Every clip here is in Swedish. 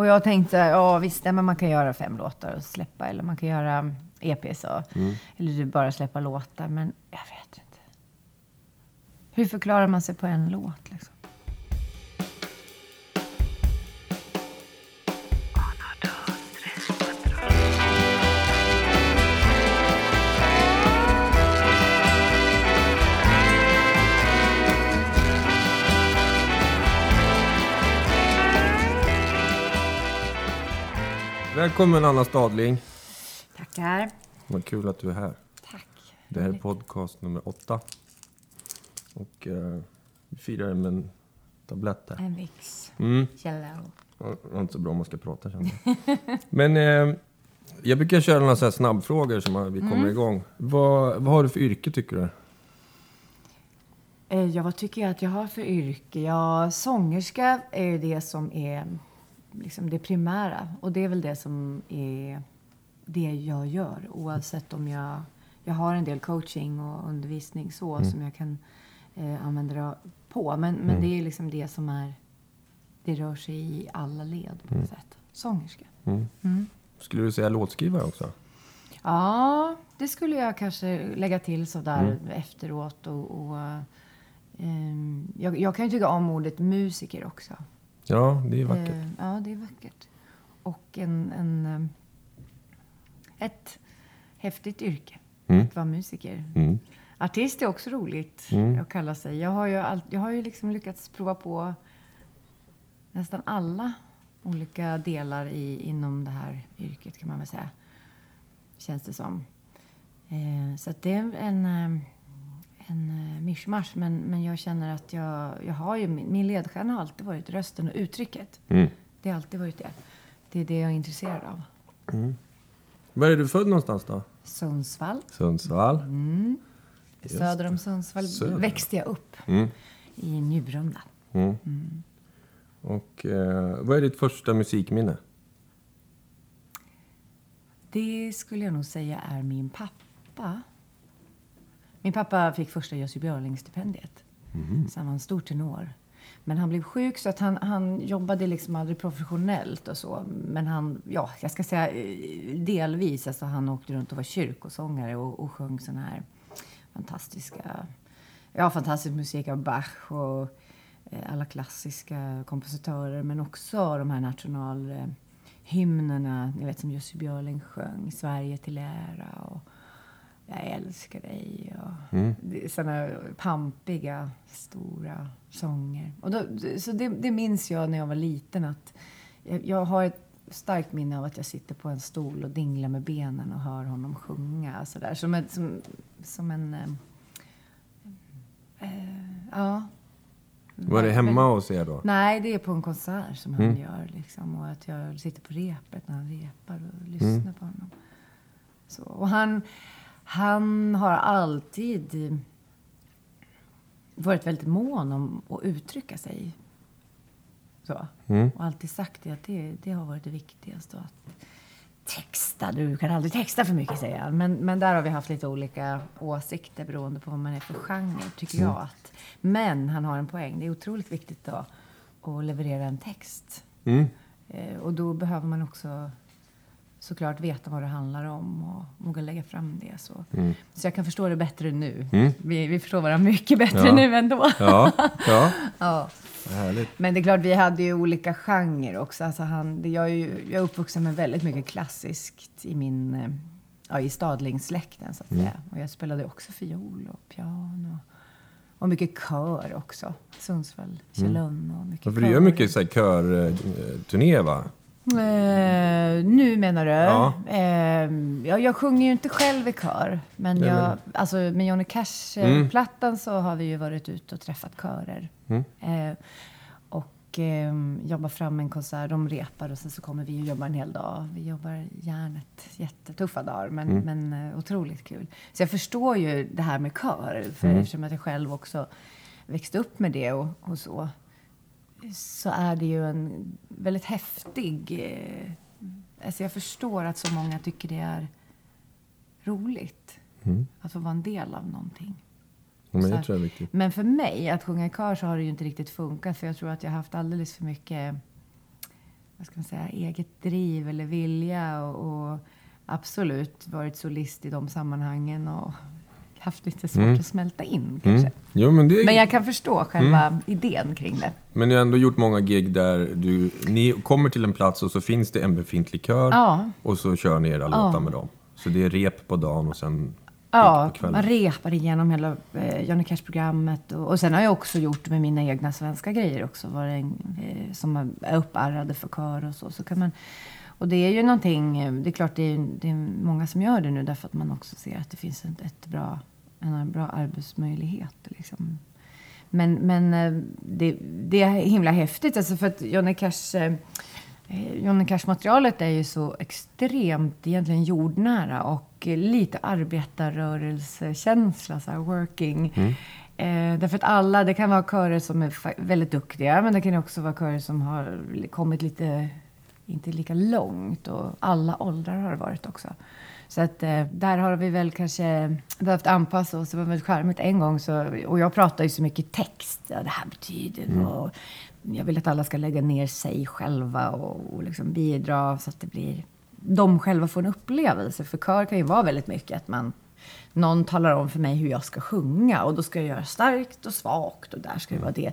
Och jag tänkte, ja visst, men man kan göra fem låtar och släppa. Eller man kan göra EPs och, Mm. eller bara släppa låtar. Men jag vet inte. Hur förklarar man sig på en låt liksom? Välkommen Anna Stadling. Tackar. Vad kul att du är här. Tack. Det här är podcast nummer åtta. Och eh, vi firar med en tablett där. En vix. Mm. Yellow. Det var inte så bra om man ska prata jag. Men eh, jag brukar köra några så här snabbfrågor som vi kommer igång. Vad, vad har du för yrke tycker du? Eh, Ja, vad tycker jag att jag har för yrke? Ja, sångerska är ju det som är liksom det primära. Och det är väl det som är det jag gör. Oavsett om jag... Jag har en del coaching och undervisning så som jag kan eh, använda det på. Men, men det är liksom det som är... Det rör sig i alla led på något sätt. Sångerska. Mm. Skulle du säga låtskrivare också? Ja, det skulle jag kanske lägga till sådär Mm. efteråt. Och, och, ehm, jag, jag kan ju tycka om ordet musiker också. Ja, det är vackert. Eh, ja, det är vackert. Och en, en, ehm, ett häftigt yrke Mm. att vara musiker. Mm. Artist är också roligt Mm. att kalla sig. Jag har ju, all, jag har ju liksom lyckats prova på nästan alla olika delar i, inom det här yrket kan man väl säga. Känns det som. Eh, så det är en, eh, en eh, mischmasch. Men, men jag känner att jag, jag har ju, min, ledstjärna har alltid varit rösten och uttrycket. Mm. Det har alltid varit det. Det är det jag är intresserad av. Var är du född någonstans då? Sundsvall. Sundsvall. Just Söder om Sundsvall Söder. växte jag upp. Mm. I Njurunda. Mm. Och eh, vad är ditt första musikminne? Det skulle jag nog säga är min pappa. Min pappa fick första Jussi Björling-stipendiet. Så han var en stor tenor. Men han blev sjuk så att han, han jobbade liksom aldrig professionellt och så. Men han, ja, jag ska säga eh, delvis. Alltså han åkte runt och var kyrkosångare och, och sjöng såna här fantastiska, ja fantastisk musik av Bach och eh, alla klassiska kompositörer. Men också de här nationalhymnerna, ni vet som Jussi Björling sjöng, Sverige till ära och Jag älskar dig och är såna pampiga, stora sånger. Och då, så det, det minns jag när jag var liten att jag, jag har ett starkt minne av att jag sitter på en stol och dinglar med benen och hör honom sjunga. Så där. Som, ett, som, som en... eh, eh, ja. Var det hemma hos er då? Nej, det är på en konsert som han Mm. gör. Liksom, och att jag sitter på repet när han repar och lyssnar Mm. på honom. Så, och han, han har alltid varit väldigt mån om att uttrycka sig. Så. Mm. Och alltid sagt det, att det, det har varit det viktigaste. Att texta, du kan aldrig texta för mycket säger han. Men, men där har vi haft lite olika åsikter beroende på vad man är för genre, tycker Mm. jag. Att, men han har en poäng. Det är otroligt viktigt då att leverera en text. Mm. Eh, och då behöver man också såklart veta vad det handlar om och våga lägga fram det. Så, Mm. så jag kan förstå det bättre nu. Mm. Vi, vi förstår varandra mycket bättre Ja. nu ändå. Ja, ja. Ja. Härligt. Men det är klart, vi hade ju olika genrer också. Alltså han, det, jag, är ju, jag är uppvuxen med väldigt mycket klassiskt i min... eh, Ja, i stadlingssläkten, så att Mm. säga. Och jag spelade också fiol och piano. Och mycket kör också. Sundsvall, Kjellön och mycket För du gör kör. mycket så här körturné va? Eh, nu menar du? Ja. Eh, jag, jag sjunger ju inte själv i kör. Men, Nej, jag, men- Alltså, med Johnny Cash-plattan så har vi ju varit ute och träffat körer. Mm. Eh, och eh, jobbar fram en konsert. De repar och sen så kommer vi och jobbar en hel dag. Vi jobbar järnet jättetuffa dagar men, Mm. men eh, otroligt kul. Så jag förstår ju det här med kör. För Mm. Eftersom att jag själv också växte upp med det och, och så. Så är det ju en väldigt häftig... Eh, alltså jag förstår att så många tycker det är roligt. Mm. Att få vara en del av någonting. Men här- tror jag viktigt. Men för mig, att sjunga i kör, så har det ju inte riktigt funkat. För jag tror att jag har haft alldeles för mycket vad ska man säga, eget driv eller vilja och, och absolut varit solist i de sammanhangen och haft lite svårt Mm. att smälta in kanske. Mm. Jo, men, det Men jag kan förstå själva Mm. idén kring det. men ni har ändå gjort många gig där du, ni kommer till en plats och så finns det en befintlig kör Ja, och så kör ni era låtar med dem. Så det är rep på dagen och sen ja man repar igenom hela eh, Johnny Cash-programmet. Och, och sen har jag också gjort med mina egna svenska grejer också. Var det en, eh, som är uppärrade för kör och så. så kan man, och det är ju någonting, eh, det är klart det är, det är många som gör det nu därför att man också ser att det finns ett, ett bra, en bra arbetsmöjlighet. Liksom. Men, men eh, det, det är himla häftigt alltså för att Johnny Cash eh, Johnny Cash-materialet är ju så extremt egentligen jordnära och lite arbetarrörelsekänsla, så här working. Eh, därför att alla, det kan vara körer som är väldigt duktiga, men det kan också vara körer som har kommit lite, inte lika långt. Och alla åldrar har det varit också. Så att eh, där har vi väl kanske behövt anpassa oss. Det var väldigt charmigt en gång. Så, och jag pratar ju så mycket text. Ja, det här betyder och jag vill att alla ska lägga ner sig själva och, och liksom bidra så att det blir... De själva får en upplevelse. För kör kan ju vara väldigt mycket att man... Någon talar om för mig hur jag ska sjunga och då ska jag göra starkt och svagt och där ska det vara det.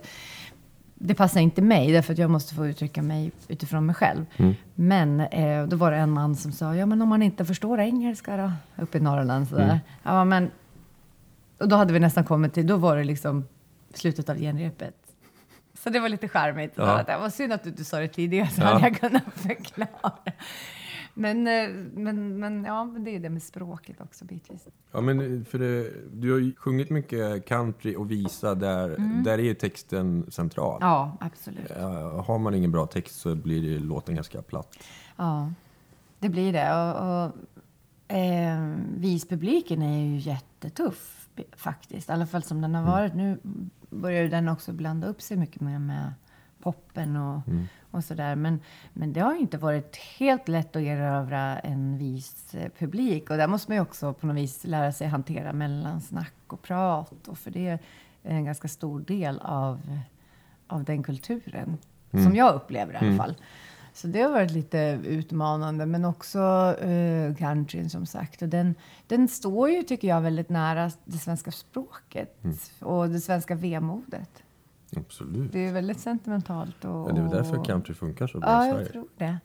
Det passar inte mig därför att jag måste få uttrycka mig utifrån mig själv. Men eh, då var det en man som sa, ja men om man inte förstår engelska då? Uppe i Norrland sådär. Ja men... Och då hade vi nästan kommit till, då var det liksom slutet av genrepet. Så det var lite charmigt. Ja. Ja. Det var synd att du inte sa det tidigare så Ja. hade jag kunnat förklara. Men, eh, men, men ja, det är det med språket också bitvis. Ja, men för det, du har ju sjungit mycket country och visa där, där är texten central. Ja, absolut. Eh, Har man ingen bra text så blir det, låten ganska platt. Ja, det blir det. Och, och, eh, vispubliken är ju jättetuff faktiskt. I alla fall som den har varit. Nu börjar den också blanda upp sig mycket mer med poppen och, och sådär. Men, men det har ju inte varit helt lätt att erövra en vis eh, publik. Och där måste man ju också på något vis lära sig hantera mellansnack och prat. Och för det är en ganska stor del av, av den kulturen. Som jag upplever i alla fall. Så det har varit lite utmanande, men också uh, countryn som sagt. Och den, den står ju, tycker jag, väldigt nära det svenska språket och det svenska vemodet. Absolut. Det är väldigt sentimentalt. Och, Ja, det är väl därför country funkar så bra Ja, i jag Sverige. tror det.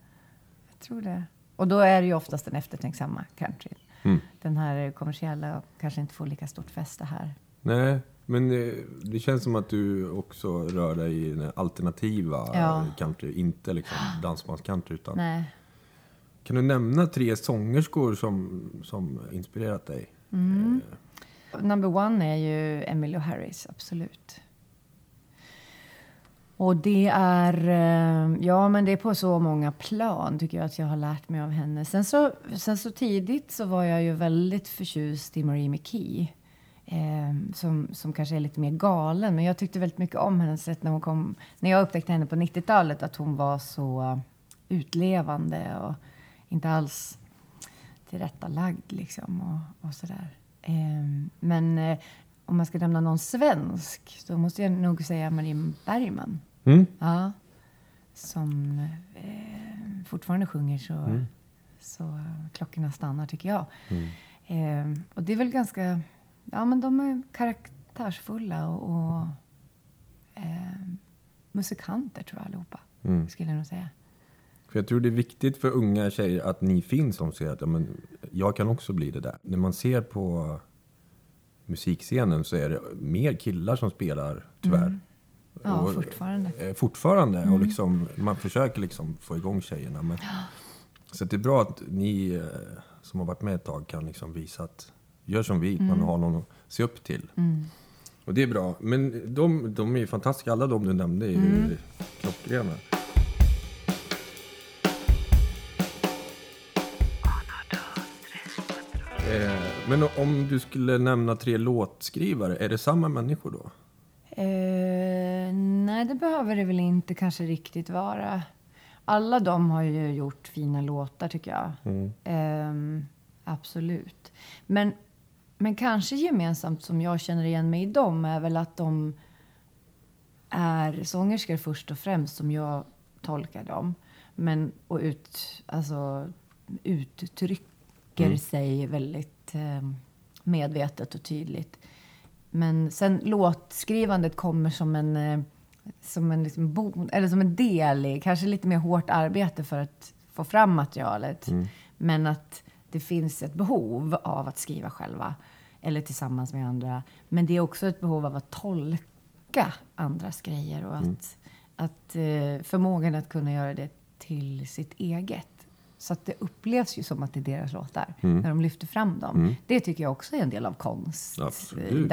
Jag tror det. Och då är det ju oftast den eftertänksamma countryn. Mm. Den här kommersiella kanske inte får lika stort fäste här. Nej, men eh, det känns som att du också rör dig i den alternativa Ja. country, inte liksom dansbandscountry. Utan. Nej. Kan du nämna tre sångerskor som, som inspirerat dig? Mm. Number one är ju Emily Harris, absolut. Och det är, eh, ja men det är på så många plan tycker jag att jag har lärt mig av henne. Sen så, sen så tidigt så var jag ju väldigt förtjust i Marie McKee. Eh, som, som kanske är lite mer galen. Men jag tyckte väldigt mycket om hennes sätt när hon kom. När jag upptäckte henne på 90-talet att hon var så utlevande och inte alls tillrättalagd liksom och, och sådär. Eh, men eh, om man ska nämna någon svensk så måste jag nog säga Marie Bergman. Mm? Ja. Som eh, fortfarande sjunger så, så eh, klockorna stannar tycker jag. Ehm, och det är väl ganska, ja men de är karaktärsfulla och, och ehm, musikanter tror jag allihopa. Mm. Skulle jag nog säga. För jag tror det är viktigt för unga tjejer att ni finns som ser att ja, men, jag kan också bli det där. När man ser på musikscenen så är det mer killar som spelar, tyvärr. Ja, Och- fortfarande. Eh, fortfarande. Och liksom, man försöker liksom få igång tjejerna. Men, så att det är bra att ni eh, som har varit med ett tag kan liksom visa att gör som vi, man har någon att se upp till. Och det är bra. Men de, de är ju fantastiska. Alla de du nämnde är ju klockrena. Eh, men om du skulle nämna tre låtskrivare, är det samma människor då? Eh, nej, det behöver det väl inte kanske riktigt vara. Alla de har ju gjort fina låtar, tycker jag. Ehm, absolut. Men, men kanske gemensamt som jag känner igen mig i dem är väl att de är sångerskor först och främst, som jag tolkar dem. Men, och ut, alltså, uttrycker Mm. sig väldigt eh, medvetet och tydligt. Men sen låtskrivandet kommer som en, eh, som en, liksom bon, eller som en del i kanske lite mer hårt arbete för att få fram materialet. Mm. Men att det finns ett behov av att skriva själva eller tillsammans med andra. Men det är också ett behov av att tolka andras grejer och att, Mm. att eh, förmågan att kunna göra det till sitt eget. Så att det upplevs ju som att det är deras låtar när de lyfter fram dem. Det tycker jag också är en del av konst. Absolut.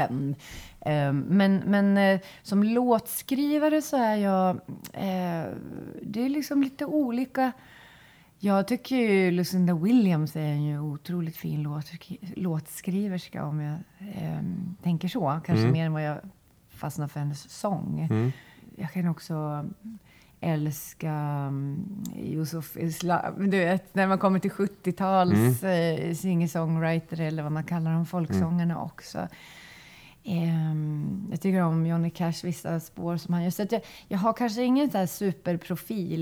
eh, Men, men eh, som låtskrivare så är jag... eh, Det är liksom lite olika. Jag tycker ju Lucinda Williams är en ju otroligt fin låt, låtskriverska om jag eh, tänker så. Kanske mer än vad jag fastnar för hennes sång. Jag kan också älska um, Yusuf Islam. Du vet, när man kommer till 70-tals eh, singer-songwriter eller vad man kallar dem, folksångarna också. Ehm, jag tycker om Johnny Cash, vissa spår som han gör. Så jag, jag har kanske ingen så superprofil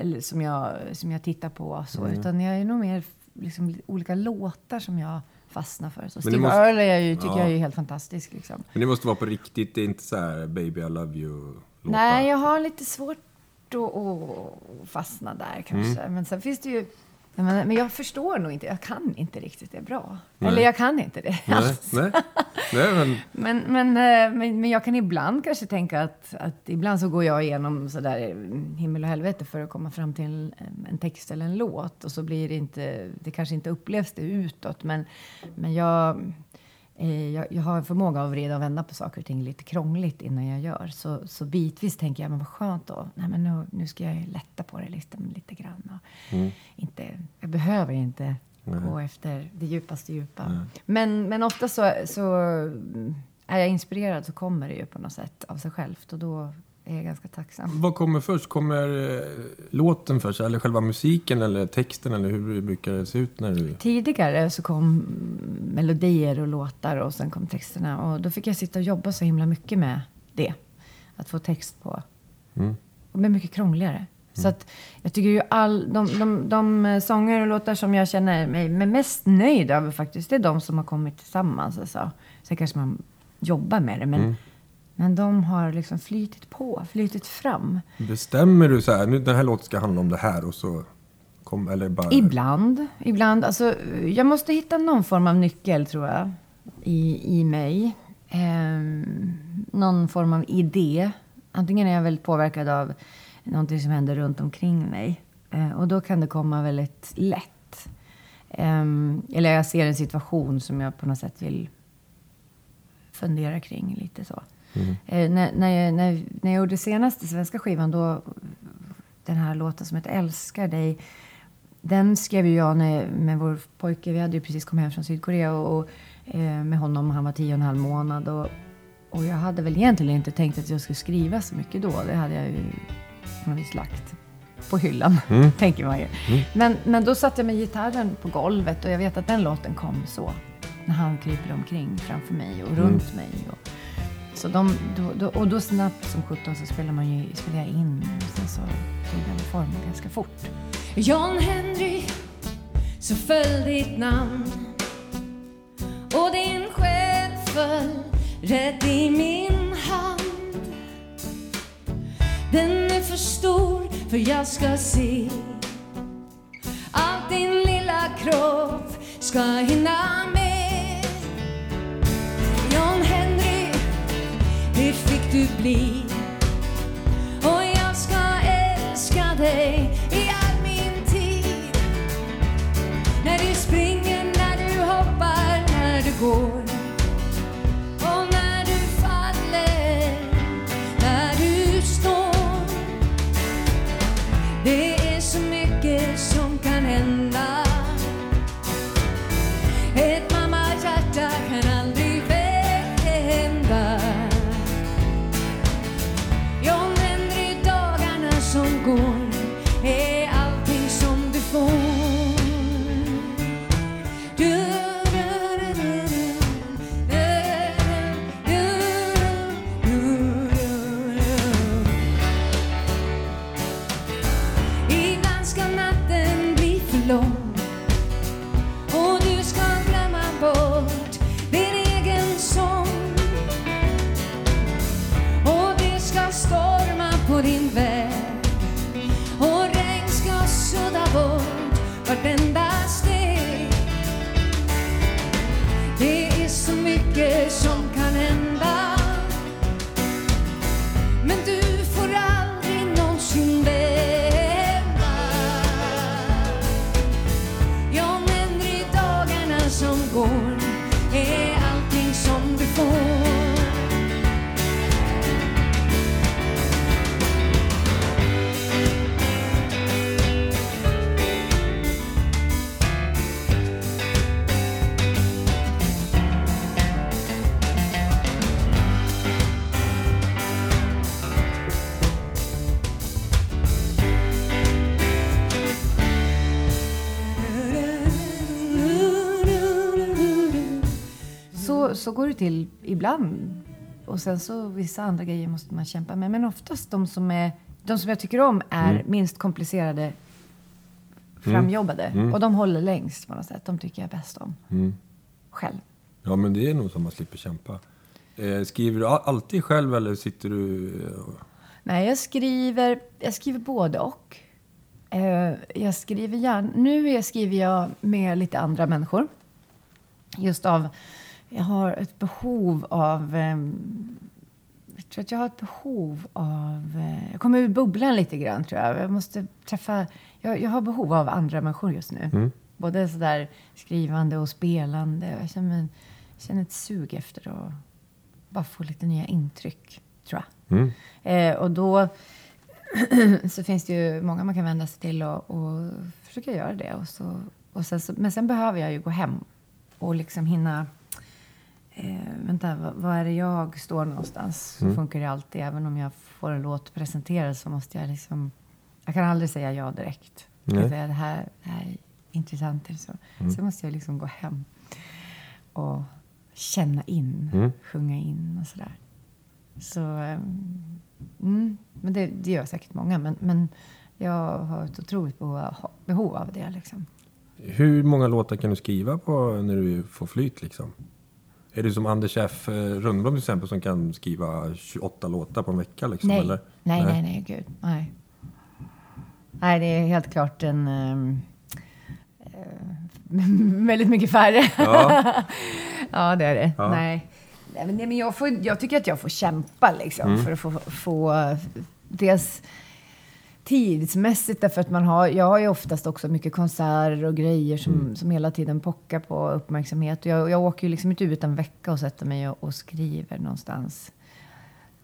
eller som, jag, som jag tittar på. Så, Utan jag är nog mer liksom, olika låtar som jag fastnar för. Så Steve måste- Earle är jag ju, tycker Ja. jag är helt fantastisk. Liksom. Men det måste vara på riktigt, det är inte så här Baby I Love You-låtar? Nej, jag har lite svårt att, fastna där kanske. Men sen finns det ju... Men, men jag förstår nog inte, jag kan inte riktigt det bra. Nej. Eller jag kan inte det Nej, alls. nej. nej men, Men, men, eh, men, men jag kan ibland kanske tänka att, att ibland så går jag igenom sådär himmel och helvete för att komma fram till en, en text eller en låt. Och så blir det inte, det kanske inte upplevs det utåt. Men, men jag, jag, jag har en förmåga att vrida och vända på saker och ting lite krångligt innan jag gör. Så, så bitvis tänker jag, men vad skönt då. Nej, men nu, nu ska jag lätta på det lite, lite grann. Och inte, jag behöver inte gå efter det djupaste djupa. Men, men ofta så, så är jag inspirerad så kommer det ju på något sätt av sig självt. Och då är ganska tacksam. vad kommer först? Kommer eh, låten först? Eller själva musiken eller texten? Eller hur brukar det se ut när du... Tidigare så kom melodier och låtar och sen kom texterna. Och då fick jag sitta och jobba så himla mycket med det. Att få text på. Mm. Och det blev mycket krångligare. Så att jag tycker ju all, de, de, de sånger och låtar som jag känner mig mest nöjd över faktiskt, det är de som har kommit tillsammans. Alltså. Sen kanske man jobbar med det, men, men de har liksom flytit på, flytit fram. Bestämmer du så här, nu den här låten ska handla om det här och så... Kom, eller bara... Ibland. ibland alltså, jag måste hitta någon form av nyckel, tror jag, i, i mig. Ehm, någon form av idé. Antingen är jag väldigt påverkad av någonting som händer runt omkring mig. Eh, och då kan det komma väldigt lätt. Ehm, eller jag ser en situation som jag på något sätt vill fundera kring lite så. Eh, när, när, jag, när, när jag gjorde senaste svenska skivan, då, den här låten som heter Älskar dig, den skrev ju jag när, med vår pojke. Vi hade ju precis kommit hem från Sydkorea och, och eh, med honom. Han var tio och en halv månad. Och, och jag hade väl egentligen inte tänkt att jag skulle skriva så mycket då. Det hade jag ju på något vis lagt på hyllan, tänker man ju. Men, men då satte jag med gitarren på golvet och jag vet att den låten kom så. När han kryper omkring framför mig och runt mig. Och, så de, då, då, och då snabbt som 17 så spelar man ju, spelar jag in. Och sen så tog den form ganska fort. John Henry, så föll ditt namn och din själ föll rätt i min hand. Den är för stor för jag ska se allt din lilla kropp ska hinna med. Du blir. och jag ska älska dig mycket till ibland. Och sen så vissa andra grejer måste man kämpa med. Men oftast de som, är, de som jag tycker om är Mm. minst komplicerade, framjobbade. Och de håller längst på något sätt. De tycker jag bäst om. Mm. Själv. Ja, men det är nog som man slipper kämpa. Eh, skriver du alltid själv eller sitter du... eh, Nej, jag skriver, jag skriver både och. Eh, jag skriver gärna, nu skriver jag med lite andra människor. Just av, jag har ett behov av, ehm, jag tror att jag har ett behov av, eh, jag kommer ur bubblan lite grann tror jag. Jag måste träffa, jag, jag har behov av andra människor just nu. Både sådär skrivande och spelande. Jag känner, jag känner ett sug efter att bara få lite nya intryck, tror jag. Mm. Eh, och då så finns det ju många man kan vända sig till och, och försöka göra det. Och så, och sen så, men sen behöver jag ju gå hem och liksom hinna... Eh, vänta, vad, vad är det jag står någonstans? Så funkar det alltid. Även om jag får en låt presenterad så måste jag liksom... Jag kan aldrig säga ja direkt. Jag säga det här, det här är intressant eller så. Så måste jag liksom gå hem och känna in, Mm. sjunga in och sådär. Så, ehm, mm, men det, det gör säkert många. Men, men jag har ett otroligt behov behov av det. Liksom. Hur många låtar kan du skriva på när du får flyt liksom? Är du som Anders F eh, Rundblom till exempel som kan skriva 28 låtar på en vecka liksom? Nej. Eller? nej, nej, nej, gud. Nej. nej, det är helt klart en... eh, väldigt mycket färre. Ja. Ja, det är det. Ja. Nej. Nej, men, nej, men jag, får, jag tycker att jag får kämpa liksom, Mm. för att få, få eh, dels tidsmässigt därför att man har, jag har ju oftast också mycket konserter och grejer som, Mm. som hela tiden pockar på uppmärksamhet. Jag, jag åker ju liksom inte ut en vecka och sätter mig och, och skriver någonstans.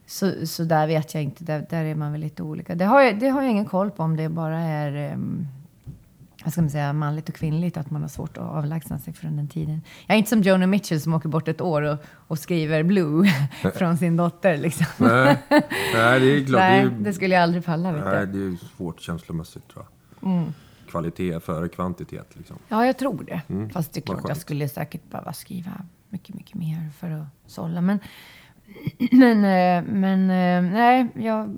Så, så där vet jag inte, där, där är man väl lite olika. Det har, jag, det har jag ingen koll på om det bara är um, vad ska man säga, manligt och kvinnligt, att man har svårt att avlägsna sig från den tiden. Jag är inte som Joni Mitchell som åker bort ett år och, och skriver Blue från sin dotter. Liksom. nej. nej, det är klart. Nej, det, skulle jag aldrig palla. Vet nej, det är svårt känslomässigt tror jag. Mm. Kvalitet före kvantitet liksom. Ja, jag tror det. Mm, Fast det är klart, jag skulle säkert behöva skriva mycket, mycket mer för att sålla. Men, men, eh, men eh, nej, jag,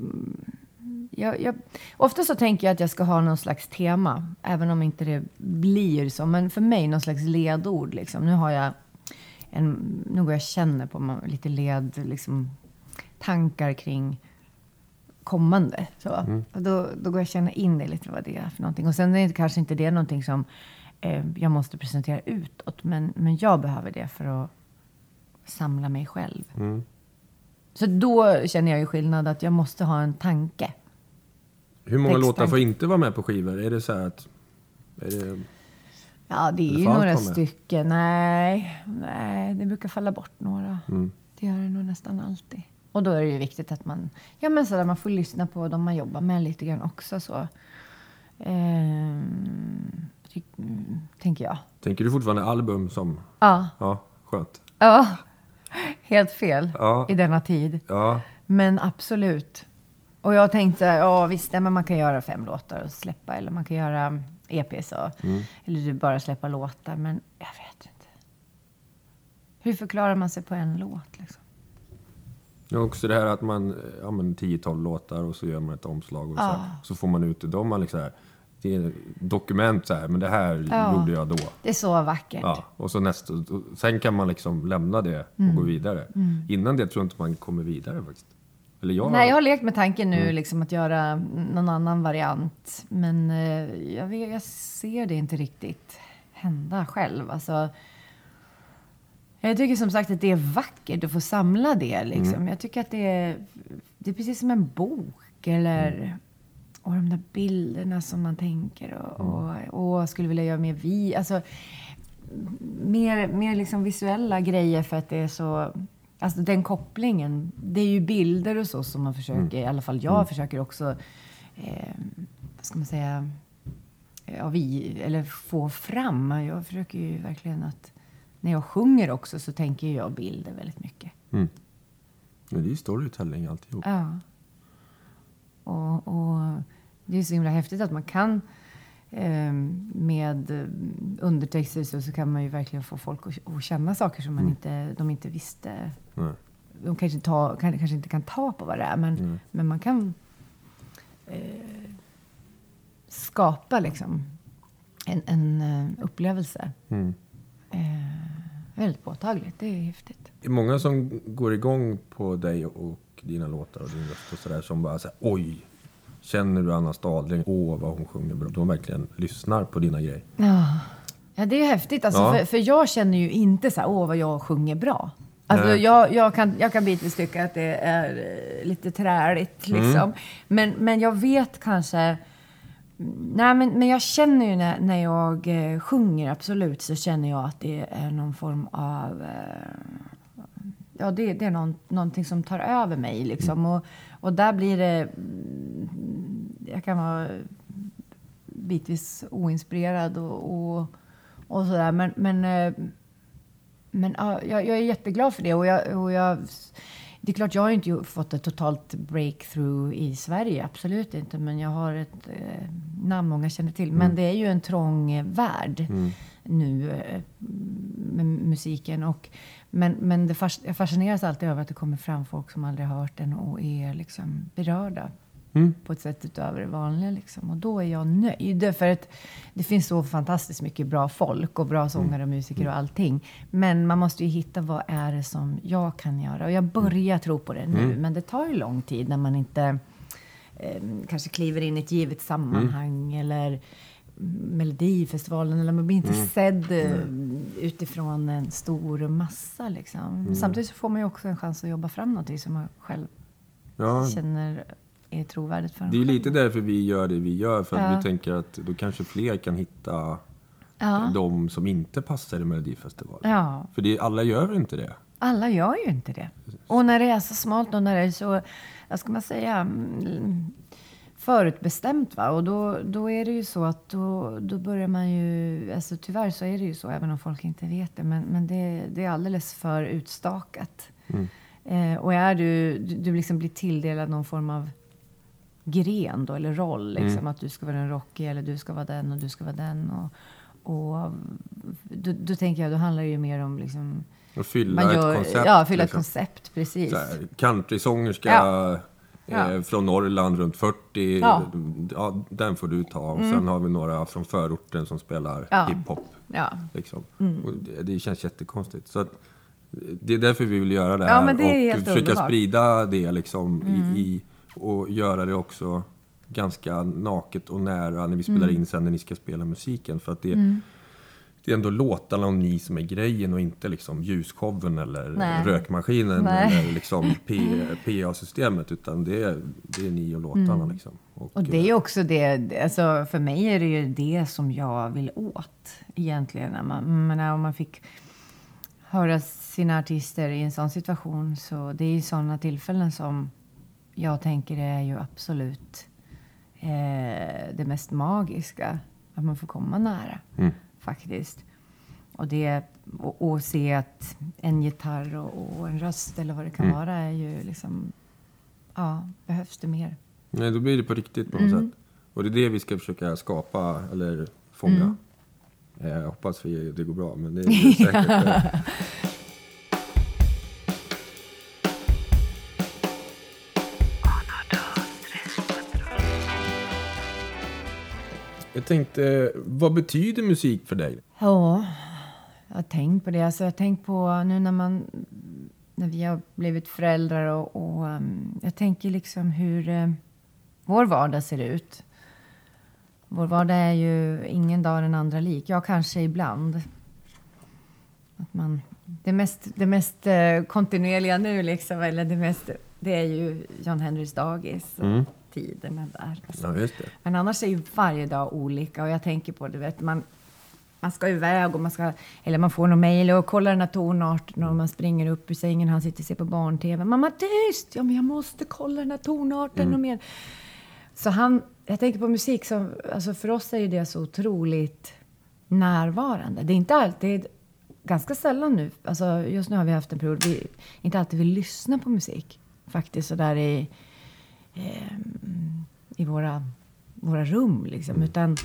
jag, jag... Ofta så tänker jag att jag ska ha någon slags tema, även om inte det blir så. Men för mig någon slags ledord. Liksom. Nu har jag en, går jag känner på lite led, liksom, tankar kring kommande. Så. Och då, då går jag känner in det lite vad det är för någonting. Och sen är det kanske inte det någonting som eh, jag måste presentera utåt. Men, men jag behöver det för att samla mig själv. Mm. Så då känner jag ju skillnad att jag måste ha en tanke. Hur många Texten. låtar får inte vara med på skivor? Är det så här att... Är det, Ja, det är ju några stycken. Nej, nej, det brukar falla bort några. mm. Det gör det nog nästan alltid. Och då är det ju viktigt att man, ja, men så där, man får lyssna på de man jobbar med lite grann också. Så. Ehm, ty, tänker jag. Tänker du fortfarande album som... Ja, Ja, skönt. ja. helt fel Ja. i denna tid. Ja, Men absolut. Och jag tänkte, ja visst, men man kan göra fem låtar och släppa. Eller man kan göra EPs och, eller bara släppa låtar. Men jag vet inte. Hur förklarar man sig på en låt liksom? Det är också det här att man, ja men 10-12 låtar och så gör man ett omslag och så, Ja. här. så får man ut har man liksom här, det är dokument så här, men det här Ja. gjorde jag då. Det är så vackert. Ja, och så nästa, och sen kan man liksom lämna det och Mm. gå vidare. Innan det tror jag inte man kommer vidare faktiskt. Eller jag... Nej, jag har lekt med tanken Mm. nu liksom att göra någon annan variant. Men eh, jag, vet, jag ser det inte riktigt hända själv. Alltså, jag tycker som sagt att det är vackert att få samla det. Liksom. Mm. Jag tycker att det är, det är precis som en bok. Eller, Mm. Och de där bilderna som man tänker. Och, Mm. och, och skulle vilja göra mer vi. Alltså, mer, mer liksom visuella grejer för att det är så... Alltså den kopplingen. Det är ju bilder och så som man försöker, i alla fall jag försöker också, eh, vad ska man säga, ja, vi, eller få fram. Jag försöker ju verkligen att, när jag sjunger också så tänker jag bilder väldigt mycket. Mm. Men det är ju storytelling alltihop. Ja. Och, och det är så himla häftigt att man kan eh, med eh, undertexter så, så kan man ju verkligen få folk att, att känna saker som man inte, de inte visste. Nej. De kanske, ta, kan, kanske inte kan ta på vad det är, men, men man kan eh, skapa liksom en, en eh, upplevelse. Mm. Eh, väldigt påtagligt. Det är häftigt. Det är många som går igång på dig och dina låtar och din röst och sådär som bara säger oj, känner du Anna Stadling? Åh, vad hon sjunger bra. De verkligen lyssnar på dina grejer. Ja, ja det är häftigt. Alltså, Ja. för, för jag känner ju inte så här, åh vad jag sjunger bra. Alltså, jag, jag, kan, jag kan bitvis tycka att det är eh, lite träligt. Mm. Liksom. Men, men jag vet kanske... Nej, men, men jag känner ju när, när jag eh, sjunger, absolut, så känner jag att det är någon form av... Eh, ja, det, det är någon, någonting som tar över mig. Liksom. Och, och där blir det... mm, Jag kan vara bitvis oinspirerad och, och, och sådär. Men, men, men ja, jag, jag är jätteglad för det. Och jag, och jag, det är klart, jag har inte fått ett totalt breakthrough i Sverige. Absolut inte. Men jag har ett eh, namn många känner till. Men det är ju en trång eh, värld nu eh, med musiken. Och, men men det fas, jag fascineras alltid över att det kommer fram folk som aldrig har hört den och är liksom berörda Mm. på ett sätt utöver det vanliga. Liksom. Och då är jag nöjd. För att det finns så fantastiskt mycket bra folk och bra sångare och musiker och allting. Men man måste ju hitta vad är det som jag kan göra. Och jag börjar tro på det nu. Men det tar ju lång tid när man inte eh, kanske kliver in i ett givet sammanhang. Eller Melodifestivalen. Eller man blir inte sedd eh, utifrån en stor massa. Liksom. Samtidigt så får man ju också en chans att jobba fram någonting som man själv Ja, känner är trovärdigt för en det är lite därför vi gör det vi gör. För att Ja. vi tänker att då kanske fler kan hitta Ja. de som inte passar i Melodifestivalen. Ja, För det, alla gör inte det? alla gör ju inte det. Och när det är så smalt och när det är så, vad ska man säga, mm, förutbestämt. Va? Och då, då är det ju så att då, då börjar man ju, alltså tyvärr så är det ju så, även om folk inte vet det, men, men det, det är alldeles för utstakat. Eh, och är du, du, du liksom blir tilldelad någon form av gren då, eller roll. Liksom, Att du ska vara den Rocky eller du ska vara den och du ska vara den. Och, och då, då tänker jag, då handlar det ju mer om liksom, Att fylla man gör, ett koncept. ja, fylla ett liksom. koncept, precis. Countrysångerska Ja. eh, Ja. från Norrland runt 40. Ja. Ja, den får du ta. Och sen har vi några från förorten som spelar Ja. hiphop. Ja. Liksom. Och det, det känns jättekonstigt. Så att, det är därför vi vill göra det Ja, här. men det och försöka underbart. sprida det liksom i, i, och göra det också ganska naket och nära när vi spelar in sen när ni ska spela musiken. För att det, det är ändå låtarna och ni som är grejen och inte liksom ljusshowen eller Nej. rökmaskinen Nej. eller liksom PA-systemet. Utan det är, det är ni och låtarna. Liksom. Och det är ju också det, alltså för mig är det ju det som jag vill åt egentligen. När man, om man fick höra sina artister i en sån situation så det är ju sådana tillfällen som jag tänker är ju absolut eh, det mest magiska. Att man får komma nära Mm. faktiskt. Och, det, och, och se att en gitarr och, och en röst eller vad det kan Mm. vara är ju liksom, ja, behövs det mer. Nej, då blir det på riktigt på något Mm. sätt. Och det är det vi ska försöka skapa eller fånga. Mm. Eh, Jag hoppas vi, det går bra, men det är säkert. Jag tänkte, vad betyder musik för dig? Ja, jag har tänkt på det. Alltså, jag har tänkt på nu när man när vi har blivit föräldrar och, och um, jag tänker liksom hur uh, vår vardag ser ut. Vår vardag är ju ingen dag den andra lik. Ja, kanske ibland. Att man, det mest, det mest uh, kontinuerliga nu, liksom, eller det, mest, det är ju John Henrys dagis. Och Mm. tiderna där. Alltså. Ja. Men annars är ju varje dag olika och jag tänker på det, vet, man, man ska iväg och man ska, eller man får någon mejl och kollar den här tonarten och man springer upp ur sängen, han sitter och ser på barn-tv. Mamma tyst! Ja men jag måste kolla den här tonarten och mer. Så han, jag tänker på musik som, alltså för oss är ju det så otroligt närvarande. Det är inte alltid, ganska sällan nu, alltså just nu har vi haft en period, vi inte alltid vill lyssna på musik. Faktiskt sådär i, ehm, i våra, våra rum liksom. Utan,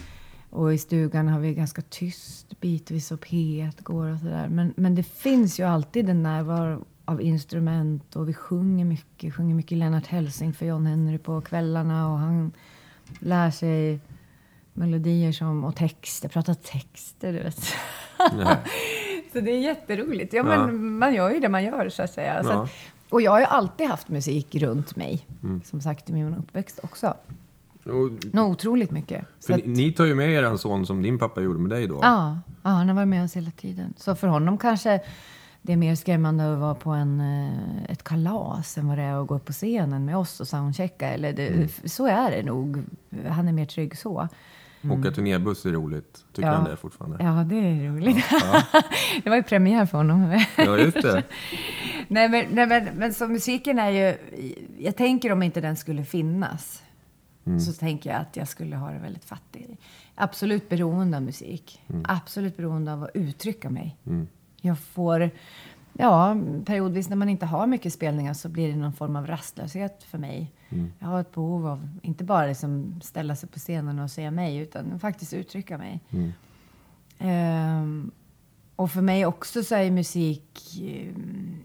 och i stugan har vi ganska tyst bitvis och P1 går och sådär. Men, men det finns ju alltid en närvaro av instrument och vi sjunger mycket. Sjunger mycket Lennart Hellsing för John Henry på kvällarna och han lär sig melodier som, och texter, pratar texter, du vet. Så det är jätteroligt. Ja, Ja. men man gör ju det man gör, så att säga. Så Ja. att, och jag har ju alltid haft musik runt mig, som sagt, i min uppväxt också. Och, Nå, otroligt mycket. För att, ni, tar ju med er en son som din pappa gjorde med dig då. ja, ja, han har varit med oss hela tiden. Så för honom kanske det är mer skrämmande att vara på en, eh, ett kalas än vad det är att gå upp på scenen med oss och soundchecka. Eller det, Så är det nog. Han är mer trygg så. Åka turnébuss är roligt. Tycker Ja. han det fortfarande? Ja, det är roligt. det var ju premiär för honom. Ja, just det. Nej, men, nej, men, men så musiken är ju... Jag tänker om inte den skulle finnas så tänker jag att jag skulle ha det väldigt fattigt. Absolut beroende av musik. Absolut beroende av att uttrycka mig. Jag får... Ja, periodvis när man inte har mycket spelningar så blir det någon form av rastlöshet för mig. Jag har ett behov av inte bara liksom ställa sig på scenen och se mig utan faktiskt uttrycka mig. Ehm, och för mig också så är musik... ehm,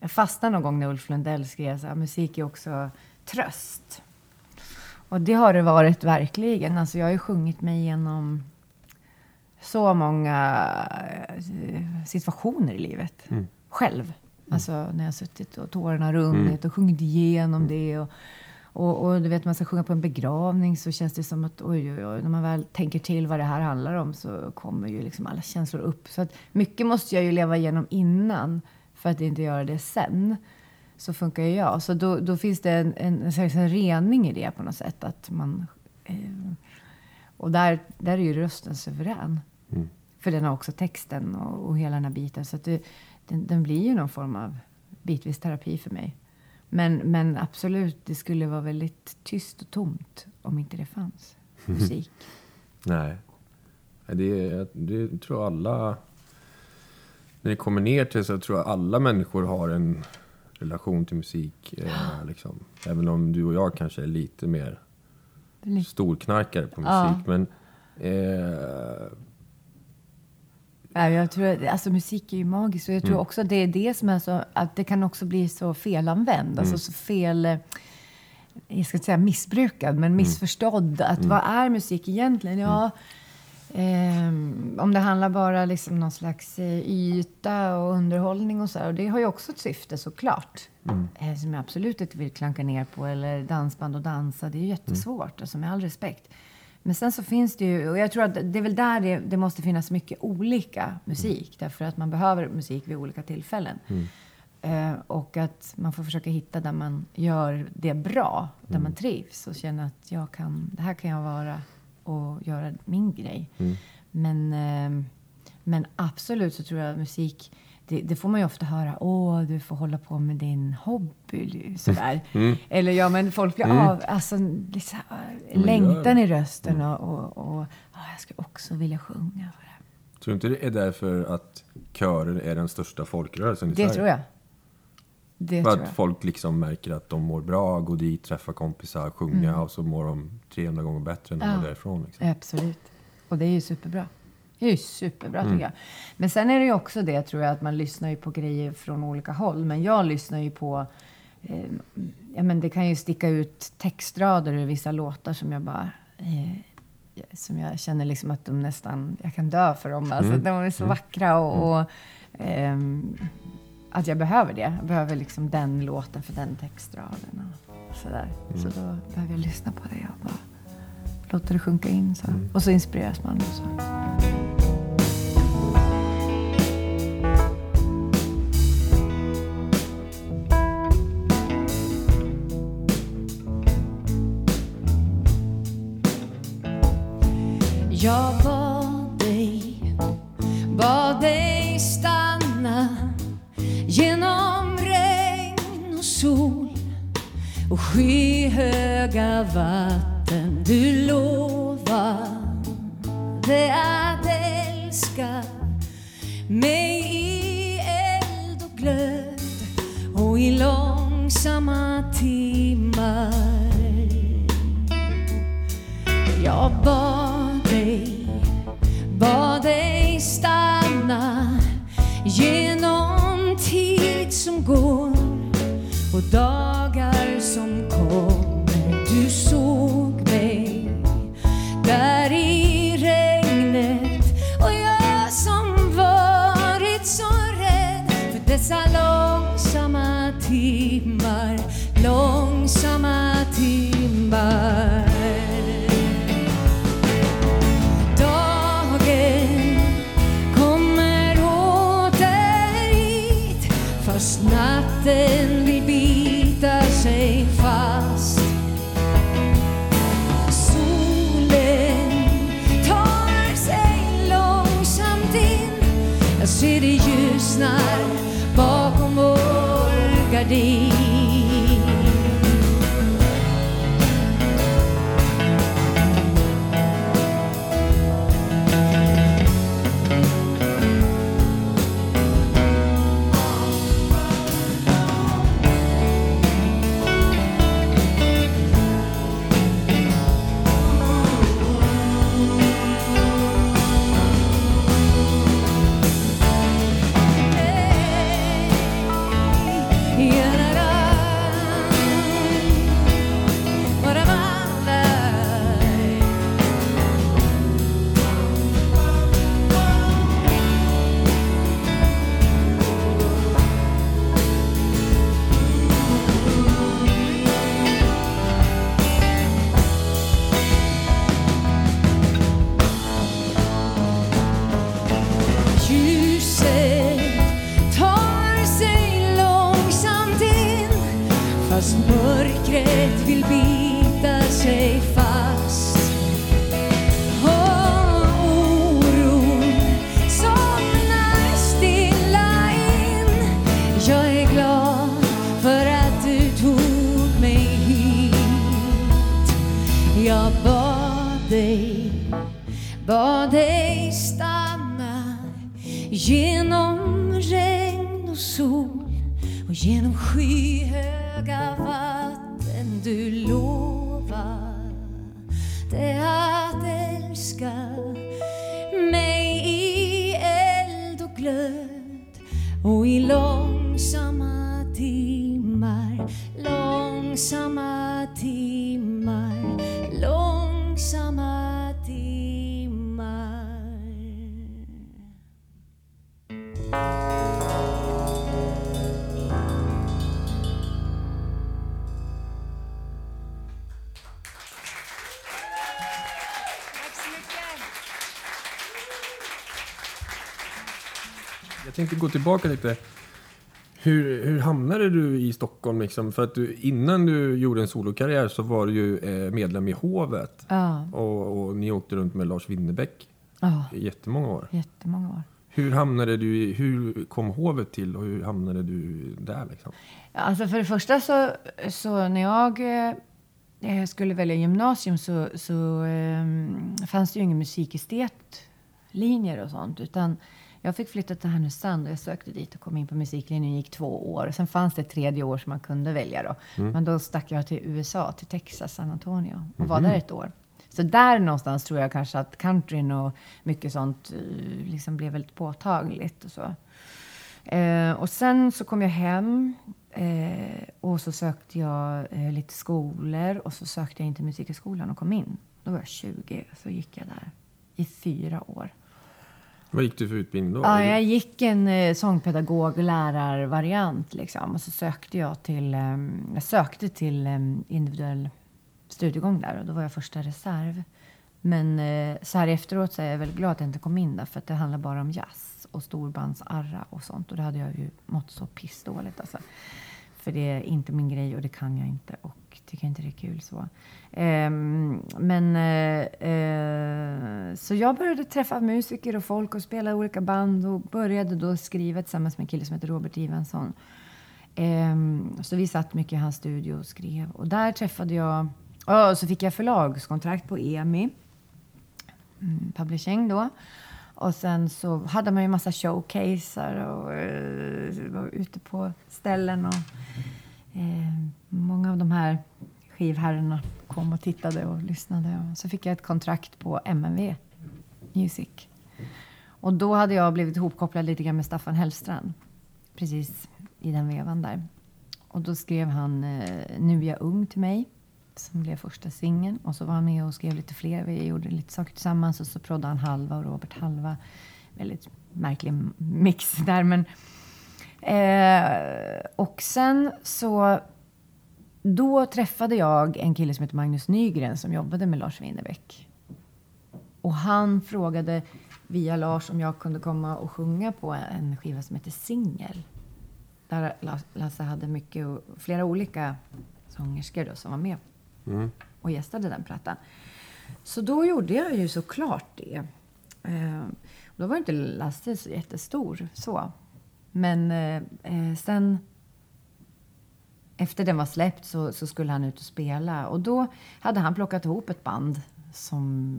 jag fastnade någon gång när Ulf Lundell skrev så här, musik är också tröst. Och det har det varit verkligen. Alltså jag har ju sjungit mig igenom så många eh, situationer i livet. Själv. Alltså när jag har suttit och tårarna har runnit och sjungit igenom det. Och, och, och du vet, man ska sjunga på en begravning så känns det som att oj, oj, oj, när man väl tänker till vad det här handlar om så kommer ju liksom alla känslor upp. Så att mycket måste jag ju leva igenom innan för att inte göra det sen. Så funkar ju jag. Så då, då finns det en, en, en en rening i det på något sätt. Att man, eh, och där, där är ju rösten suverän. För den har också texten och, och hela den här biten. Så att det, den, den blir ju någon form av bitvis terapi för mig. Men, men absolut, det skulle vara väldigt tyst och tomt om inte det fanns musik. Nej. Det, det tror jag alla... När det kommer ner till så tror jag alla människor har en relation till musik. Eh, liksom. Även om du och jag kanske är lite mer storknarkare på musik. Ja. Men eh, Nej, jag tror, att- alltså musik är ju magiskt och jag tror också att det är det som är så, att det kan också bli så felanvänd. Alltså så fel, eh, jag ska inte säga missbrukad, men missförstådd. Att vad är musik egentligen? Ja, ehm, om det handlar bara liksom någon slags eh, yta och underhållning och så här. Och det har ju också ett syfte såklart. Eh, som jag absolut inte vill klanka ner på. Eller dansband och dansa, det är jättesvårt. Alltså med all respekt. Men sen så finns det ju, och jag tror att det är väl där det, det måste finnas mycket olika musik. Därför att man behöver musik vid olika tillfällen. Eh, och att man får försöka hitta där man gör det bra, där man trivs och känner att jag kan, det här kan jag vara och göra min grej. Men, eh, men absolut så tror jag att musik, det, det får man ju ofta höra. Åh, du får hålla på med din hobby. Sådär. Eller ja, men folk blir av, alltså, det Men längtan i rösten och, och, och "Ah, jag skulle också vilja sjunga. För det. tror du inte det är därför att kören är den största folkrörelsen i det Sverige? tror jag. Det För tror att jag. folk liksom märker att de mår bra, går dit, träffar kompisar, sjunga Mm. och så mår de 300 gånger bättre än de Ja. var därifrån. Liksom. Absolut. Och det är ju superbra. Det är ju superbra Mm. tycker jag. Men sen är det ju också det tror jag att man lyssnar ju på grejer från olika håll. Men jag lyssnar ju på eh, ja, men det kan ju sticka ut textrader ur vissa låtar som jag bara... Eh, som jag känner liksom att de nästan, jag kan dö för dem. Alltså, Mm. De är så vackra och, och ehm, att jag behöver det. Jag behöver liksom den låten för den textraden och sådär. Så Mm. då behöver jag lyssna på det och bara låta det sjunka in. Så. Mm. Och så inspireras man. Och så. Jag bad dig, bad dig stanna genom regn och sol och skyhöga vatten. Men Du lovade att älska mig i eld och glöd och i långsamma timmar. Jag bad dig, bad dig stanna genom tid som går och dag långsamma timmar, långsamma timmar. Jag tänkte gå tillbaka lite. Hur, hur hamnade du i Stockholm? Liksom? För att du, innan du gjorde en solokarriär så var du ju eh, medlem i Hovet. Ja, Och, och ni åkte runt med Lars Winnerbäck ja, i jättemånga år. jättemånga år. Hur hamnade du hur kom Hovet till och hur hamnade du där liksom? Alltså för det första så, så när jag eh, skulle välja gymnasium så, så eh, fanns det ju ingen musikestetlinjer och sånt. Utan jag fick flytta till Härnösand och jag sökte dit och kom in på musiklinjen. gick två år. Sen fanns det ett tredje år som man kunde välja då. Men då stack jag till USA, till Texas, San Antonio och var där ett år. Så där någonstans tror jag kanske att countryn och mycket sånt eh, liksom blev väldigt påtagligt och så. Eh, och sen så kom jag hem eh, och så sökte jag eh, lite skolor och så sökte jag in till Musikhögskolan och kom in. Då var jag 20, så gick jag där i fyra år. Vad gick du för utbildning då? Ja, jag gick en eh, sångpedagog-lärarvariant liksom. Och så sökte jag till, eh, jag sökte till eh, individuell studiegång där och då var jag första reserv. Men eh, så här efteråt så är jag väldigt glad att jag inte kom in där för att det handlar bara om jazz och storbandsarra och sånt. Och då hade jag ju mått så pissdåligt alltså. För det är inte min grej och det kan jag inte och tycker inte det är kul så. Ehm, men eh, eh, så jag började träffa musiker och folk och spela i olika band och började då skriva tillsammans med en kille som heter Robert Ivansson. Ehm, så vi satt mycket i hans studio och skrev och där träffade jag och så fick jag förlagskontrakt på EMI, mm, publishing då. Och sen så hade man ju massa showcaser och eh, var ute på ställen. Och, eh, många av de här skivherrarna kom och tittade och lyssnade. Och så fick jag ett kontrakt på MNV Music. Och då hade jag blivit ihopkopplad lite grann med Staffan Hellstrand. Precis i den vevan där. Och då skrev han eh, Nu är jag ung till mig som blev första singeln. Och så var han med och skrev lite fler. Vi gjorde lite saker tillsammans och så proddade han halva och Robert halva. Väldigt märklig mix där. Men, eh, och sen så då träffade jag en kille som heter Magnus Nygren som jobbade med Lars Winnerbäck. Och han frågade via Lars om jag kunde komma och sjunga på en skiva som heter Singel. Där Lasse hade mycket, flera olika sångerskor då, som var med mm. och gästade den plattan. Så då gjorde jag ju såklart det. Eh, då var inte Lasse så jättestor så. Men eh, eh, sen efter den var släppt så, så, skulle han ut och spela. Och då hade han plockat ihop ett band som...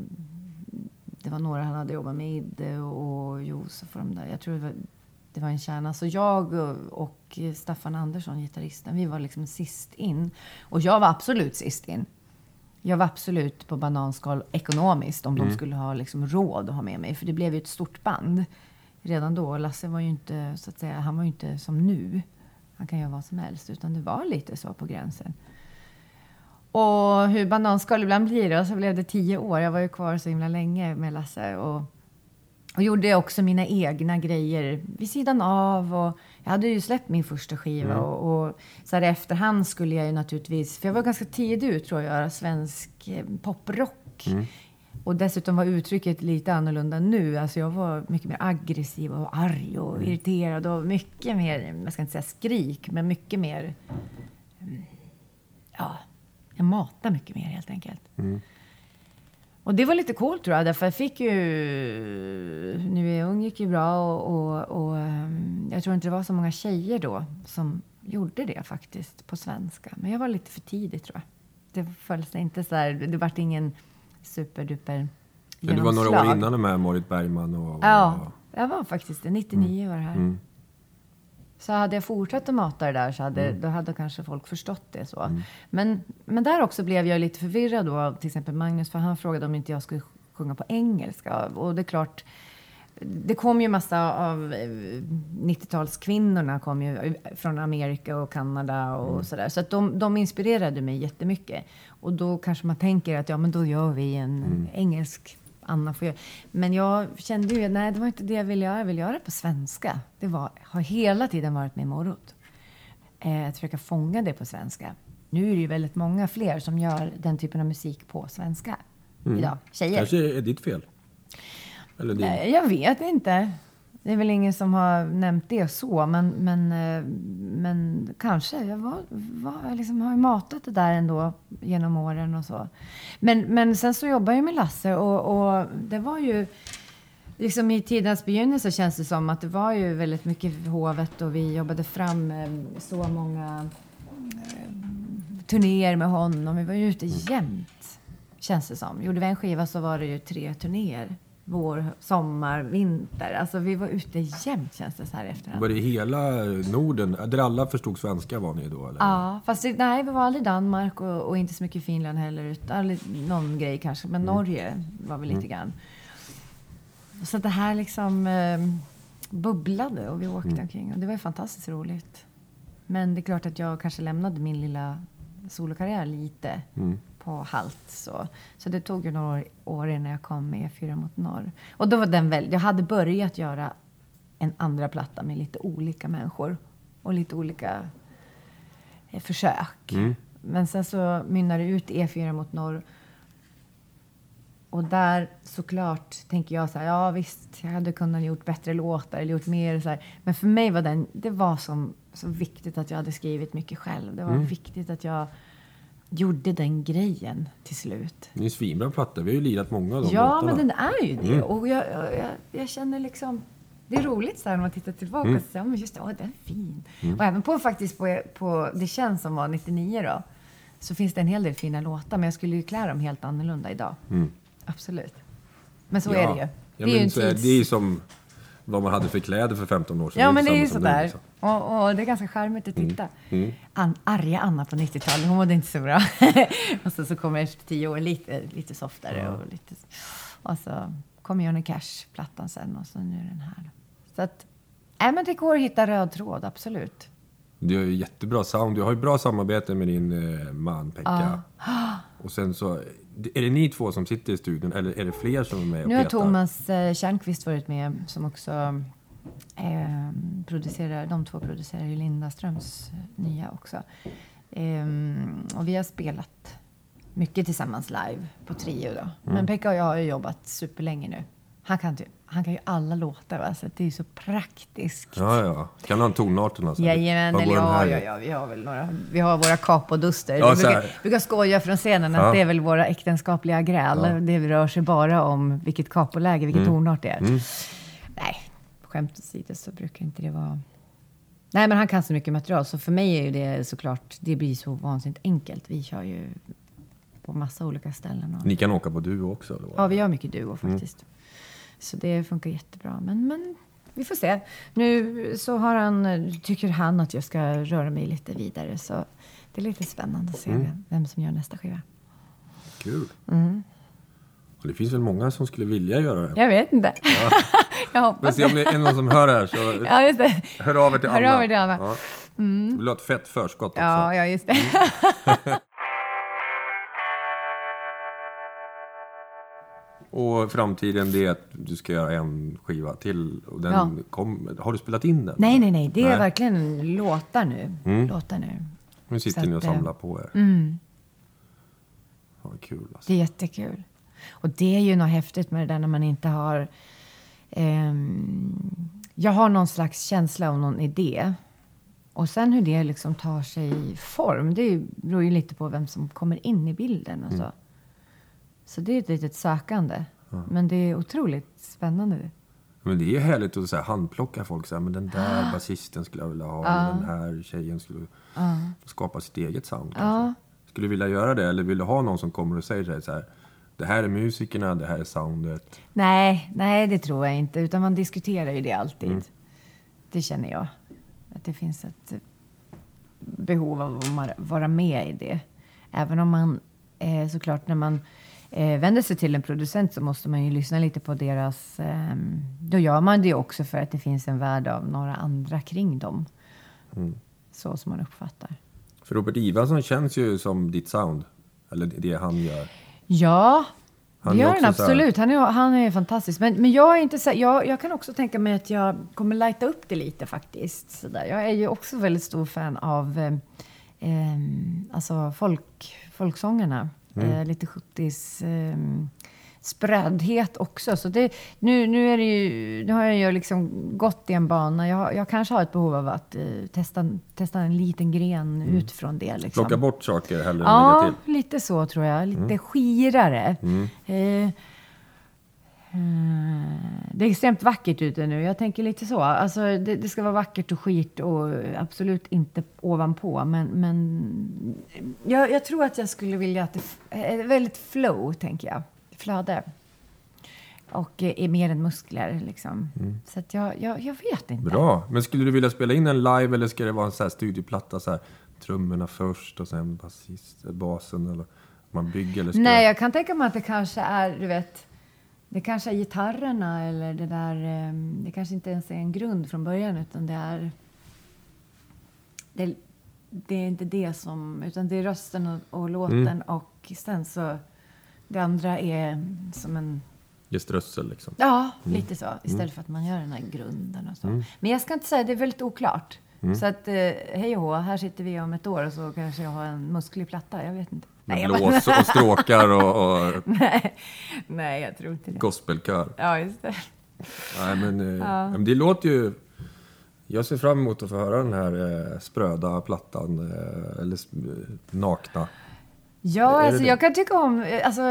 Det var några han hade jobbat med, Idde och Josef och de där. Jag tror det var, det var en kärna. Så jag och Staffan Andersson, gitarristen, vi var liksom sist in. Och jag var absolut sist in. Jag var absolut på bananskal ekonomiskt om mm. de skulle ha liksom råd att ha med mig. För det blev ju ett stort band redan då. Lasse var ju inte, så att säga, han var ju inte som nu. Han kan göra vad som helst. Utan det var lite så på gränsen. Och hur bananskal ibland blir det. Och så blev det tio år. Jag var ju kvar så himla länge med Lasse. Och och gjorde också mina egna grejer vid sidan av. Och jag hade ju släppt min första skiva. Mm. Och, och, så här i efterhand skulle jag ju naturligtvis... För jag var ganska tidig ut tror jag, att göra svensk eh, poprock. Mm. Och dessutom var uttrycket lite annorlunda nu. Alltså jag var mycket mer aggressiv och arg och mm. irriterad. Och mycket mer, jag ska inte säga skrik, men mycket mer... Mm, ja, jag matar mycket mer helt enkelt. Mm. Och det var lite coolt tror jag, därför jag fick ju... Nu är jag ung gick ju bra och, och, och, ehm, jag tror inte det var så många tjejer då som gjorde det faktiskt på svenska. Men jag var lite för tidig tror jag. Det följs inte så här, det vart ingen superduper Men du var några år innan med Marit Bergman och... Ja, jag var faktiskt det. 99 mm. var det här. Mm. Så hade jag fortsatt att mata det där så hade, mm. då hade kanske folk förstått det så. Mm. Men, men där också blev jag lite förvirrad då av till exempel Magnus, för han frågade om inte jag skulle sjunga på engelska. Och det är klart, det kom ju massa av 90-talskvinnorna kom ju från Amerika och Kanada och mm. sådär. Så att de, de inspirerade mig jättemycket. Och då kanske man tänker att ja, men då gör vi en mm. engelsk Anna får göra. Men jag kände ju, nej det var inte det jag ville göra. Jag ville göra det på svenska. Det var, har hela tiden varit min morot. Eh, att försöka fånga det på svenska. Nu är det ju väldigt många fler som gör den typen av musik på svenska mm. idag. Tjejer. kanske är ditt fel? Eller din? Nej, jag vet inte. Det är väl ingen som har nämnt det så, men, men, eh, men kanske. Jag var, var, liksom har ju matat det där ändå genom åren och så. Men, men sen så jobbar jag med Lasse och, och det var ju... Liksom I tidens begynnelse känns det som att det var ju väldigt mycket hovet och vi jobbade fram eh, så många eh, turnéer med honom. Vi var ju ute jämt, känns det som. Gjorde vi en skiva så var det ju tre turnéer vår, sommar, vinter. Alltså vi var ute jämt känns det så här efterhand. Var det hela Norden, där alla förstod svenska var ni då? Eller? Ja, fast det, nej, vi var aldrig i Danmark och, och, inte så mycket i Finland heller. Utan, någon grej kanske, men mm. Norge var vi lite mm. grann. Så det här liksom eh, bubblade och vi åkte mm. omkring och det var ju fantastiskt roligt. Men det är klart att jag kanske lämnade min lilla solokarriär lite mm. På halt. Så, så det tog ju några år innan jag kom med E4 mot norr. Och då var den väl, jag hade börjat göra en andra platta med lite olika människor och lite olika eh, försök. Men sen så mynnade det ut E4 mot norr. Och där såklart tänker jag så här, ja visst, jag hade kunnat gjort bättre låtar eller gjort mer så här. Men för mig var den, det var som, så viktigt att jag hade skrivit mycket själv. Det var viktigt att jag gjorde den grejen till slut. Det är en svinbra platta. Vi har ju lirat många av de Ja, låtarna. men den är ju det. Och jag, jag, jag, känner liksom... Det är roligt så här när man tittar tillbaka och säger, ja men just det, åh, den är fin. Och även på faktiskt på, på Det känns som var 99 då, så finns det en hel del fina låtar. Men jag skulle ju klä dem helt annorlunda idag. Absolut. Men så är det ju. Ja, Det är ju tids... Det är som vad man hade för kläder för 15 år sedan. Ja, men det är ju sådär. liksom. Och, och det är ganska charmigt att titta. An, arga Anna på 90-talet, hon mådde inte så bra. och så, så kommer efter tio år lite, lite softare. Och, lite, och så kommer Johnny Cash-plattan sen och så nu den här. Så att, nej men det går att hitta röd tråd, absolut. Du har ju jättebra sound. Du har ju bra samarbete med din eh, man Pekka. Och sen så... Är det ni två som sitter i studion eller är det fler som är med och Nu har petar? Thomas eh, Kärnqvist varit med som också eh, producerar, de två producerar ju Lindaströms eh, nya också. Ehm, och vi har spelat mycket tillsammans live på Trio då. Mm. Men Pekka och jag har ju jobbat superlänge nu. Han kan, ju, han kan ju alla låtar va? så det är ju så praktiskt. Ja, ja. Kan han tonarterna? så? Jajamän, eller ja, ja, ja, vi har väl några, vi har våra kapoduster. Ja, vi brukar, brukar skoja från scenen att Ja. det är väl våra äktenskapliga gräl. Ja. Det rör sig bara om vilket kapoläge, vilket Mm. tonart det är. Nej, skämt åsido så brukar inte det vara... Nej, men han kan så mycket material, så för mig är ju det såklart, det blir så vansinnigt enkelt. Vi kör ju på massa olika ställen. Och, Ni kan åka på duo också? Eller? Ja, vi har mycket duo faktiskt. Så det funkar jättebra. Men, men vi får se. Nu så har han, tycker han att jag ska röra mig lite vidare. Så det är lite spännande att se vem- vem som gör nästa skiva. Kul. Och det finns väl många som skulle vilja göra det. Jag vet inte. jag Men hoppas se om det är någon som hör det här så Ja, just det. hör av er till Hör Anna. av er till Anna. Ja. Vill du ha ett fett förskott också? Ja, ja, just det. Och framtiden det är att du ska göra en skiva till. Och den Ja. kom, har du spelat in den? nej, nej, nej. Det är Nej. verkligen låtar nu. Låtar nu. Nu sitter Så ni och eh, samlar på er. Ja, vad kul alltså. Det är jättekul. Och det är ju något häftigt med det där när man inte har... ehm, jag har någon slags känsla och någon idé. Och sen hur det liksom tar sig form, det beror ju lite på vem som kommer in i bilden. Och så. så det är ett litet sökande. Men det är otroligt spännande. Men det är härligt att så här, handplocka folk. Så här, men den där basisten skulle jag vilja ha. eller Den här tjejen skulle skapa sitt eget sound. kanske. Skulle du vilja göra det? Eller vill du ha någon som kommer och säger så här det här är musikerna, det här är soundet. Nej, nej, det tror jag inte. Utan man diskuterar ju det alltid. Det känner jag. Att det finns ett behov av att vara med i det. Även om man eh, såklart när man eh, vänder sig till en producent så måste man ju lyssna lite på deras... Eh, då gör man det också för att det finns en värld av några andra kring dem. Så som man uppfattar. För Robert Ivarsson känns ju som ditt sound. Eller det han gör. Ja, Han det gör han absolut. Han är, han är fantastisk. Men, men jag, är inte så, jag, jag kan också tänka mig att jag kommer lighta upp det lite faktiskt. Så där. Jag är ju också väldigt stor fan av eh, eh, alltså folk, folksångerna. Mm. Eh, lite 70s eh, sprödhet också. Så det, nu, nu, är det ju, nu har jag ju liksom gått i en bana. Jag, jag kanske har ett behov av att eh, testa, testa en liten gren ut från det. Liksom. Plocka bort saker hellre än lägga Ja, till. Mm. lite så tror jag. Lite skirare. Eh, eh, det är extremt vackert ute nu. Jag tänker lite så. Alltså, det, det ska vara vackert och skit och absolut inte ovanpå. Men, men jag, jag tror att jag skulle vilja att det är väldigt flow, tänker jag. Flöde. Och eh, är mer än muskler, liksom. Så att jag, jag, jag vet inte. Bra. Men skulle du vilja spela in en live eller ska det vara en så här studioplatta? Så här, trummorna först och sen basist, basen eller man bygger? Eller ska Nej, jag kan tänka mig att det kanske är, du vet, det kanske är gitarrerna eller det där, ehm, det kanske inte ens är en grund från början utan det är, det, det är inte det som, utan det är rösten och, och låten och och sen så det andra är som en Ge strössel liksom. Ja, lite så. Istället för att man gör den här grunden och så. Men jag ska inte säga, det är väldigt oklart. Så att, eh, hej och hå, här sitter vi om ett år och så kanske jag har en musklig platta. Jag vet inte. Med bara- blås och stråkar och, och nej, nej, jag tror inte det. gospelkör. Ja, just det. Nej, men, eh, men det låter ju... Jag ser fram emot att få höra den här eh, spröda plattan, eh, eller nakna. Ja, alltså det? jag kan tycka om, alltså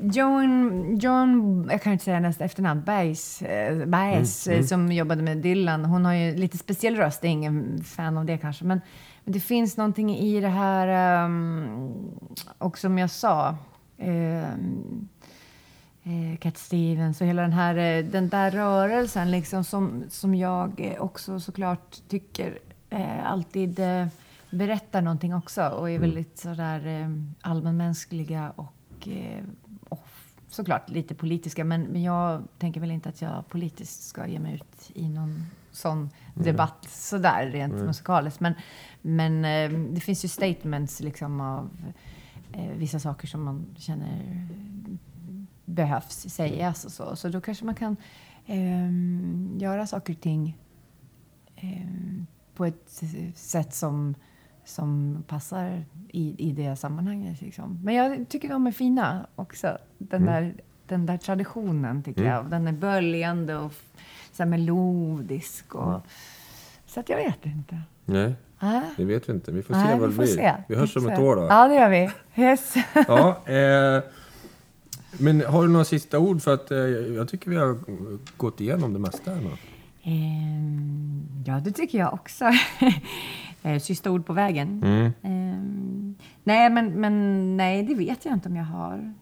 Joan, Joan jag kan inte säga nästa efternamn, Baez, eh, Baez Mm, eh, som jobbade med Dylan. Hon har ju lite speciell röst, jag är ingen fan av det kanske. Men, men det finns någonting i det här, ehm, och som jag sa, eh, Cat Stevens och hela den här eh, den där rörelsen liksom som, som jag också såklart tycker eh, alltid eh, berättar någonting också och är väldigt sådär eh, allmänmänskliga och, eh, och såklart lite politiska. Men, men jag tänker väl inte att jag politiskt ska ge mig ut i någon sån debatt sådär rent musikaliskt. Men, men eh, det finns ju statements liksom av eh, vissa saker som man känner behövs sägas och så. Så då kanske man kan ehm, göra saker och ting ehm, på ett sätt som, som passar i, i det sammanhanget. Liksom. Men jag tycker de är fina också. Den, där, den där traditionen tycker jag. Den är böljande och så melodisk. Och, Så att jag vet inte. Nej, Ah. det vet vi inte. Vi får se Nej, vad det blir. se. Vi hörs om ett år då. Ja, det gör vi. Yes. Ja, eh, men har du några sista ord? För att eh, jag tycker vi har gått igenom det mesta här. Ehm, ja, det tycker jag också. Eh, Sista ord på vägen. Mm. Ehm, nej, men, men nej, det vet jag inte om jag har.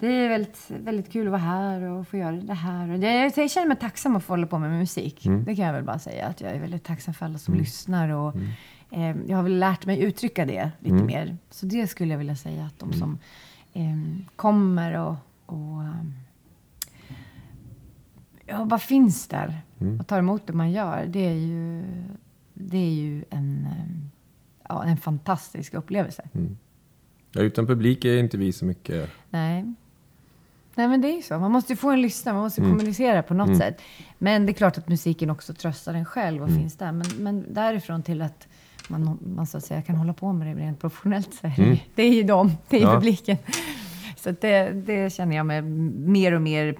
Det är väldigt, väldigt kul att vara här och få göra det här. Det, jag känner mig tacksam att få hålla på med musik. Det kan jag väl bara säga. Att jag är väldigt tacksam för alla som lyssnar. Och, ehm, jag har väl lärt mig uttrycka det lite mer. Så det skulle jag vilja säga att de som ehm, kommer och, och ehm, ja, bara finns där och tar emot det man gör. Det är ju, det är ju en, eh, ja, en fantastisk upplevelse. Ja, utan publik är inte vi så mycket. Nej. Nej, men det är ju så. Man måste ju få en lyssna, man måste kommunicera på något sätt. Men det är klart att musiken också tröstar en själv och finns där. Men, men därifrån till att man, man så att säga kan hålla på med det rent professionellt så är det, det är ju dem, det är ju Ja. publiken. Så det, det känner jag mig mer och mer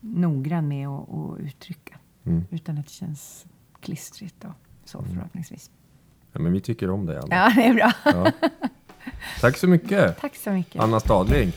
noggrann med att, att uttrycka. Utan att det känns klistrigt och så förhoppningsvis. Ja, men vi tycker om dig, Anna. Ja, det är bra. Ja. Tack så mycket, Tack så mycket. Anna Stadling.